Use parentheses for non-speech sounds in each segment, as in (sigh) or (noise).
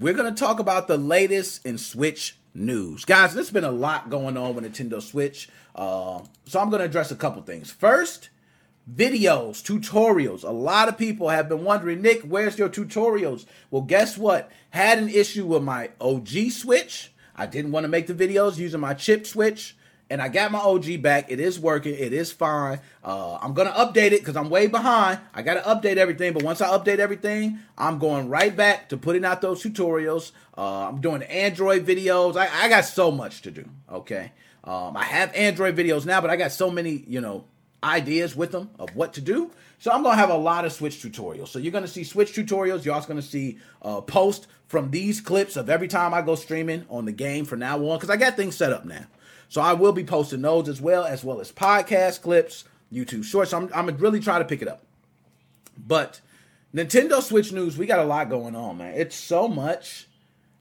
we're going to talk about the latest in Switch news. Guys, there's been a lot going on with Nintendo Switch. Uh, so I'm going to address a couple things. First, videos, tutorials. A lot of people have been wondering, Nick, where's your tutorials? Well, guess what? Had an issue with my OG Switch. I didn't want to make the videos using my chip Switch and I got my OG back. It is working. It is fine. Uh, I'm gonna update it because I'm way behind. I gotta update everything, but once I update everything, I'm going right back to putting out those tutorials. Uh, I'm doing Android videos. I, I, got so much to do. Okay, um, I have Android videos now, but I got so many, you know, ideas with them of what to do. So I'm gonna have a lot of Switch tutorials. So you're gonna see Switch tutorials. You're also gonna see uh, posts from these clips of every time I go streaming on the game from now on because I got things set up now. So I will be posting those as well, as well as podcast clips, YouTube shorts. So I'm, I'm really trying to pick it up. But Nintendo Switch news, we got a lot going on, man. It's so much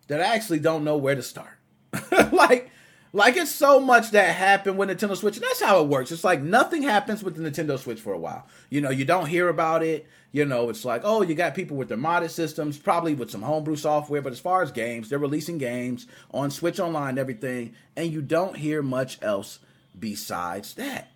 that I actually don't know where to start. (laughs) like, like it's so much that happened with Nintendo Switch, and that's how it works. It's like nothing happens with the Nintendo Switch for a while. You know, you don't hear about it. You know, it's like, oh, you got people with their modded systems, probably with some homebrew software, but as far as games, they're releasing games on Switch Online and everything, and you don't hear much else besides that.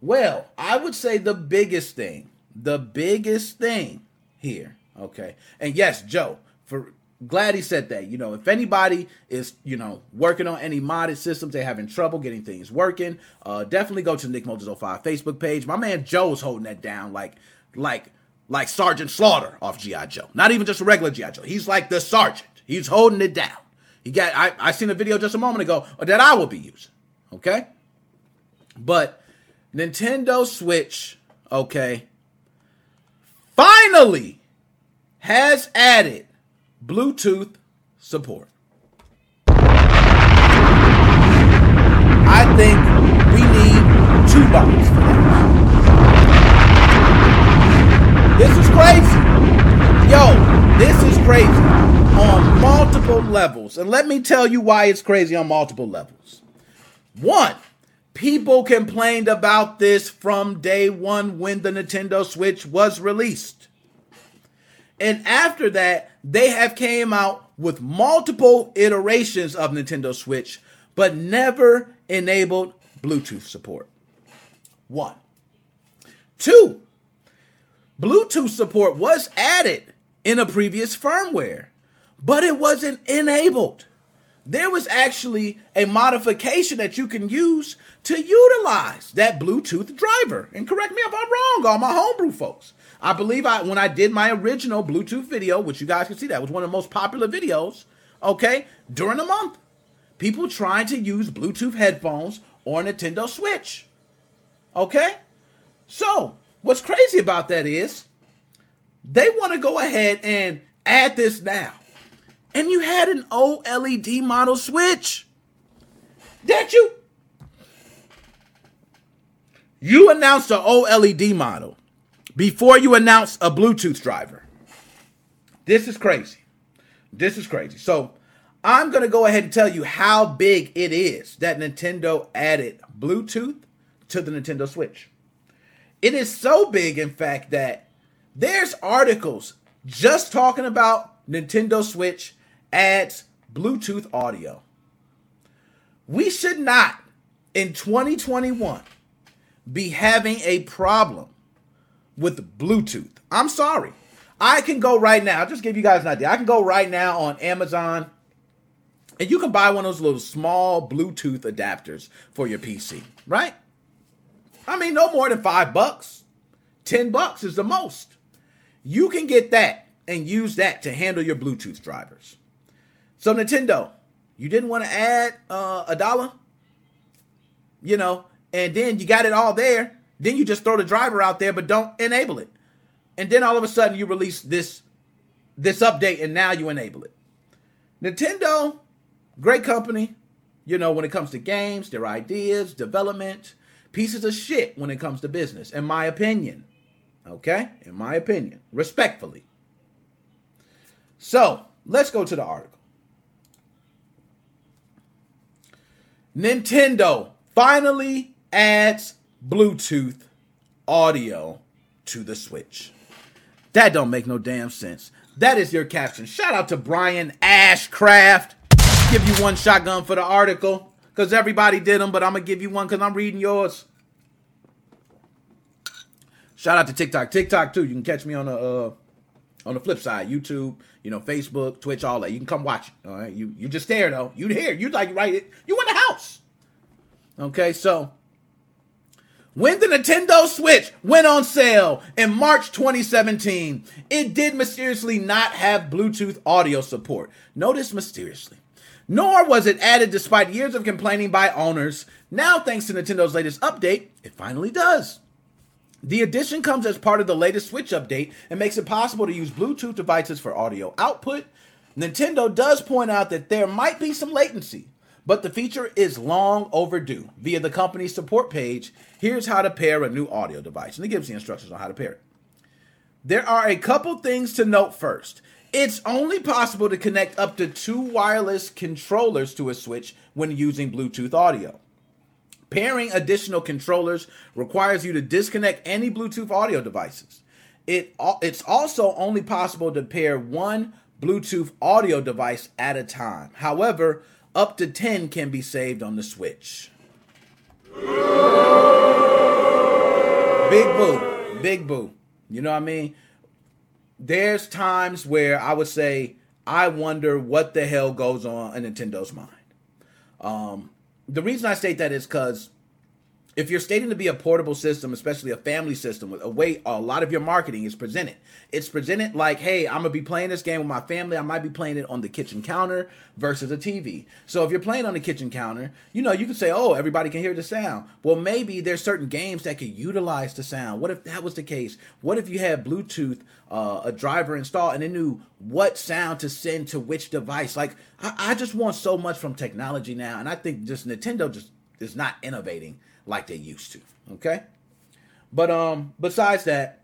Well, I would say the biggest thing, the biggest thing here, okay, and yes, Joe, for glad he said that. You know, if anybody is, you know, working on any modded systems, they're having trouble getting things working, uh, definitely go to Nick Moses 05 Facebook page. My man Joe's holding that down like, like, like Sergeant Slaughter off G.I. Joe. Not even just a regular G.I. Joe. He's like the sergeant. He's holding it down. He got, I, I seen a video just a moment ago that I will be using. Okay? But Nintendo Switch, okay, finally has added Bluetooth support. I think we need two buttons for that. This is crazy. Yo, this is crazy on multiple levels. And let me tell you why it's crazy on multiple levels. One, people complained about this from day one when the Nintendo Switch was released. And after that, they have came out with multiple iterations of Nintendo Switch, but never enabled Bluetooth support. One. Two, Bluetooth support was added in a previous firmware, but it wasn't enabled. There was actually a modification that you can use to utilize that Bluetooth driver. And correct me if I'm wrong, all my homebrew folks. I believe I when I did my original Bluetooth video, which you guys can see that was one of the most popular videos, okay, during the month. People trying to use Bluetooth headphones or Nintendo Switch. Okay? So, what's crazy about that is they want to go ahead and add this now. And you had an OLED model switch. That you you announced an OLED model before you announce a Bluetooth driver. This is crazy. This is crazy. So I'm going to go ahead and tell you how big it is that Nintendo added Bluetooth to the Nintendo Switch. It is so big, in fact, that there's articles just talking about Nintendo Switch adds Bluetooth audio. We should not, in 2021, be having a problem with Bluetooth. I'm sorry. I can go right now, I'll just give you guys an idea. I can go right now on Amazon and you can buy one of those little small Bluetooth adapters for your PC, right? I mean, no more than five bucks. 10 bucks is the most. You can get that and use that to handle your Bluetooth drivers. So, Nintendo, you didn't want to add uh, a dollar, you know, and then you got it all there. Then you just throw the driver out there, but don't enable it. And then all of a sudden you release this this update and now you enable it. Nintendo, great company, you know, when it comes to games, their ideas, development, pieces of shit when it comes to business, in my opinion. Okay? In my opinion, respectfully. So, let's go to the article. Nintendo finally adds Bluetooth audio to the Switch. That don't make no damn sense. That is your caption. Shout out to Brian Ashcraft. Give you one shotgun for the article because everybody did them, but I'm gonna give you one because I'm reading yours. Shout out to TikTok, TikTok too. You can catch me on the uh, on the flip side, YouTube, you know, Facebook, Twitch, all that. You can come watch it. All right, you you just there though. You here? You'd like right? You in the house? Okay, so when the Nintendo Switch went on sale in March 2017, it did mysteriously not have Bluetooth audio support. Notice mysteriously. Nor was it added despite years of complaining by owners. Now, thanks to Nintendo's latest update, it finally does. The addition comes as part of the latest Switch update and makes it possible to use Bluetooth devices for audio output. Nintendo does point out that there might be some latency, but the feature is long overdue. Via the company's support page, here's how to pair a new audio device. And it gives the instructions on how to pair it. There are a couple things to note first. It's only possible to connect up to two wireless controllers to a Switch when using Bluetooth audio. Pairing additional controllers requires you to disconnect any Bluetooth audio devices. It, it's also only possible to pair one Bluetooth audio device at a time. However, up to 10 can be saved on the Switch. Big boo. Big boo. You know what I mean? There's times where I would say, I wonder what the hell goes on in Nintendo's mind. Um, the reason I state that is because if you're stating to be a portable system, especially a family system, with a way a lot of your marketing is presented. It's presented like, hey, I'm gonna be playing this game with my family. I might be playing it on the kitchen counter versus a TV. So if you're playing on the kitchen counter, you know, you can say, oh, everybody can hear the sound. Well, maybe there's certain games that could utilize the sound. What if that was the case? What if you had Bluetooth, uh, a driver installed, and it knew what sound to send to which device? Like, I, I just want so much from technology now, and I think just Nintendo just is not innovating like they used to. Okay? But um besides that,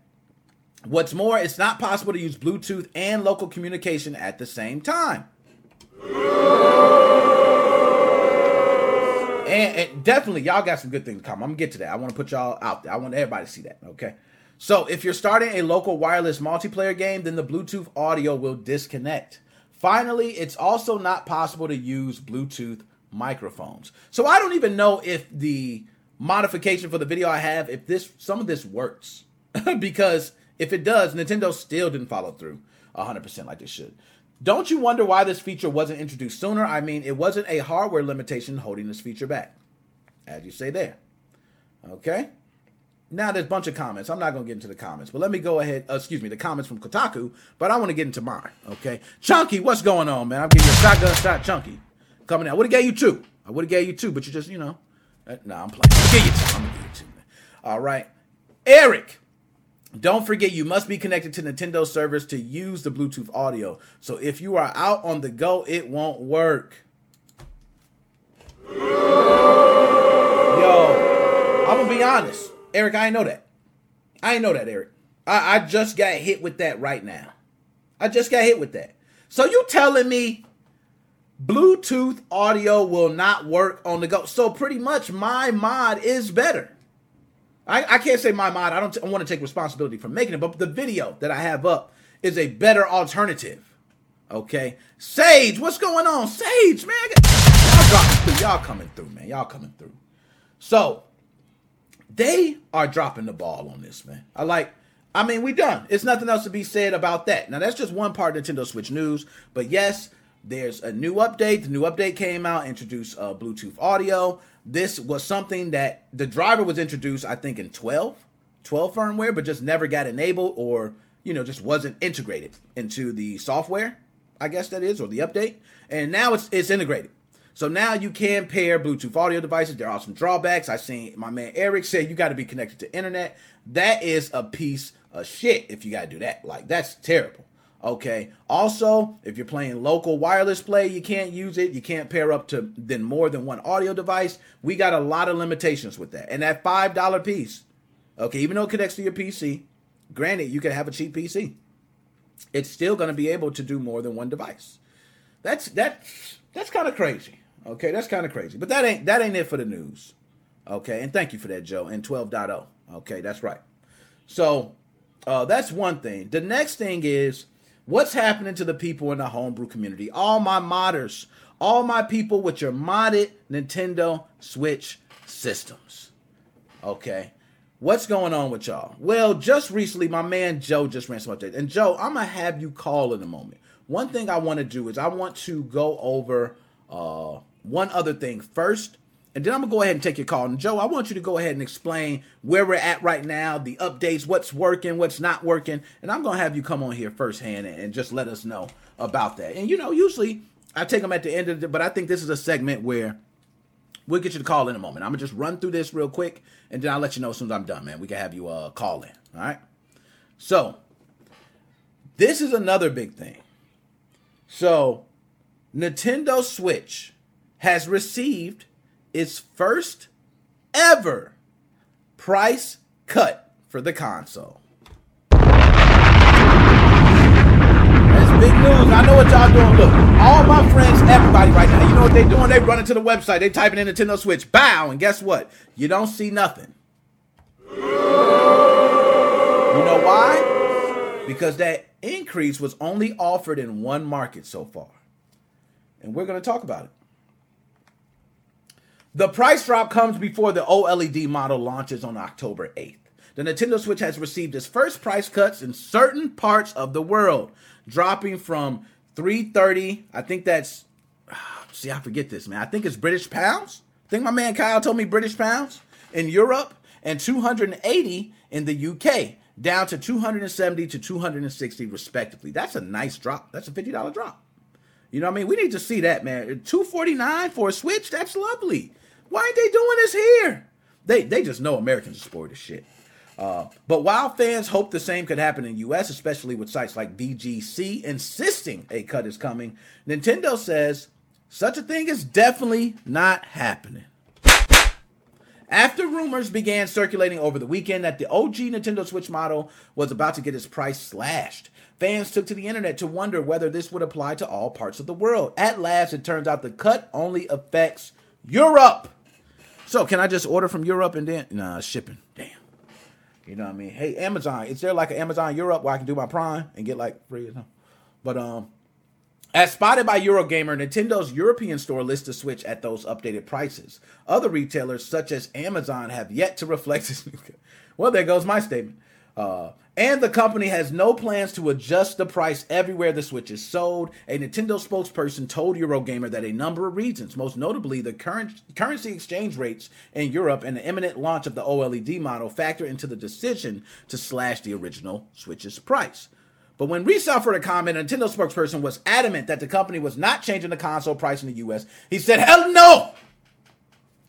what's more, it's not possible to use Bluetooth and local communication at the same time. And, and, definitely, y'all got some good things to come. I'm gonna get to that. I want to put y'all out there. I want everybody to see that. Okay. So if you're starting a local wireless multiplayer game, then the Bluetooth audio will disconnect. Finally, it's also not possible to use Bluetooth microphones. So I don't even know if the modification for the video I have if this some of this works. (laughs) because if it does, Nintendo still didn't follow through 100% like they should. Don't you wonder why this feature wasn't introduced sooner? I mean, it wasn't a hardware limitation holding this feature back. As you say there. Okay? Now there's a bunch of comments. I'm not going to get into the comments, but let me go ahead. Uh, excuse me, the comments from Kotaku, but I want to get into mine. Okay? Chunky, what's going on, man? I'm giving you a shotgun shot, Chunky. Coming out. I would have gave you two. I would have gave you two, but you just, you know, no, I'm playing. Get you. I'm gonna you man. All right, Eric. Don't forget, you must be connected to Nintendo servers to use the Bluetooth audio. So if you are out on the go, it won't work. Yo, I'm gonna be honest, Eric. I know that. I know that, Eric. I, I just got hit with that right now. I just got hit with that. So you telling me Bluetooth audio will not work on the go. So pretty much my mod is better. I, I can't say my mod. I don't t- I want to take responsibility for making it, but the video that I have up is a better alternative. Okay, Sage, what's going on, Sage, man? Y'all, y'all coming through, man. Y'all coming through. So they are dropping the ball on this, man. I like. I mean, we done. It's nothing else to be said about that. Now that's just one part of Nintendo Switch news, but yes, there's a new update. The new update came out, introduced uh, Bluetooth audio. This was something that the driver was introduced, I think, in 12, 12 firmware, but just never got enabled or, you know, just wasn't integrated into the software, I guess that is, or the update. And now it's it's integrated. So now you can pair Bluetooth audio devices. There are some drawbacks. I seen my man Eric say you got to be connected to internet. That is a piece of shit if you got to do that. Like that's terrible. Okay. Also, if you're playing local wireless play, you can't use it. You can't pair up to then more than one audio device. We got a lot of limitations with that. And that five dollar piece, okay, even though it connects to your PC, granted you can have a cheap PC, it's still going to be able to do more than one device. That's that's that's kind of crazy. Okay, that's kind of crazy. But that ain't that ain't it for the news. Okay, and thank you for that, Joe. And 12.0. Okay, that's right. So uh, that's one thing. The next thing is What's happening to the people in the homebrew community? All my modders, all my people with your modded Nintendo Switch systems. Okay. What's going on with y'all? Well, just recently, my man Joe just ran some updates. And Joe, I'm gonna have you call in a moment. One thing I want to do is I want to go over uh, one other thing first, and then I'm gonna go ahead and take your call. And Joe, I want you to go ahead and explain where we're at right now, the updates, what's working, what's not working, and I'm gonna have you come on here firsthand and just let us know about that. And you know, usually I take them at the end of the, but I think this is a segment where we'll get you to call in a moment. I'm gonna just run through this real quick, and then I'll let you know as soon as I'm done, man. We can have you uh, call in. All right. So this is another big thing. So Nintendo Switch has received its first ever price cut for the console. That's big news. I know what y'all doing. Look, all my friends, everybody right now, you know what they're doing? They running to the website. They typing in Nintendo Switch. Bow, and guess what? You don't see nothing. You know why? Because that increase was only offered in one market so far. And we're going to talk about it. The price drop comes before the OLED model launches on October 8th. The Nintendo Switch has received its first price cuts in certain parts of the world dropping from 330. I think that's (sighs) see, I forget this, man. I think it's British pounds. I think my man Kyle told me British pounds in Europe and 280 in the UK, down to 270 to 260 respectively. That's a nice drop. That's a $50 drop. You know what I mean? We need to see that, man. 249 for a Switch, that's lovely. Why ain't they doing this here? They they just know Americans are spoiled as shit. Uh, but while fans hope the same could happen in US, especially with sites like VGC insisting a cut is coming, Nintendo says such a thing is definitely not happening. After rumors began circulating over the weekend that the OG Nintendo Switch model was about to get its price slashed, fans took to the internet to wonder whether this would apply to all parts of the world. At last, it turns out the cut only affects Europe. So, can I just order from Europe and then? Nah, shipping. Damn. You know what I mean? Hey, Amazon, is there like an Amazon Europe where I can do my Prime and get like free? But um, as spotted by Eurogamer, Nintendo's European store lists the Switch at those updated prices. Other retailers, such as Amazon, have yet to reflect this. (laughs) well, there goes my statement. Uh, and the company has no plans to adjust the price everywhere the Switch is sold. A Nintendo spokesperson told Eurogamer that a number of reasons, most notably the current currency exchange rates in Europe and the imminent launch of the OLED model, factor into the decision to slash the original Switch's price. But when Resell for a comment, a Nintendo spokesperson was adamant that the company was not changing the console price in the US. He said, Hell no!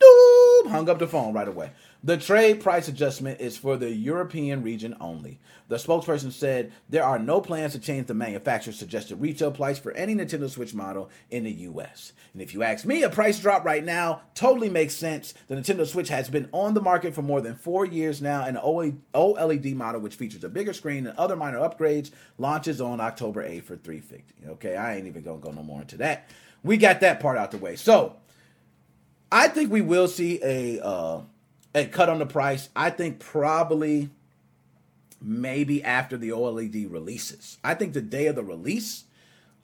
Doop, hung up the phone right away. The trade price adjustment is for the European region only. The spokesperson said there are no plans to change the manufacturer's suggested retail price for any Nintendo Switch model in the US. And if you ask me, a price drop right now totally makes sense. The Nintendo Switch has been on the market for more than four years now, and the OLED model, which features a bigger screen and other minor upgrades, launches on October 8th for 350. Okay, I ain't even gonna go no more into that. We got that part out the way. So I think we will see a uh, a cut on the price. I think probably maybe after the OLED releases. I think the day of the release,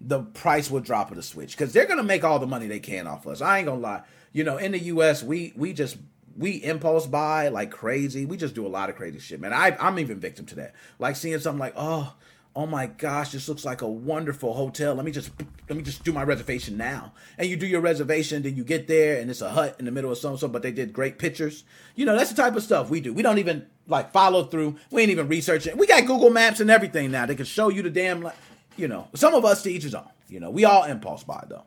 the price will drop of the Switch because they're gonna make all the money they can off us. I ain't gonna lie. You know, in the US, we we just we impulse buy like crazy. We just do a lot of crazy shit, man. I I'm even victim to that. Like seeing something like, oh, oh my gosh, this looks like a wonderful hotel. Let me just let me just do my reservation now. And you do your reservation, then you get there and it's a hut in the middle of so so, but they did great pictures. You know, that's the type of stuff we do. We don't even like follow through. We ain't even researching. We got Google Maps and everything now. They can show you the damn you know, some of us to each his own. You know, we all impulse buy though.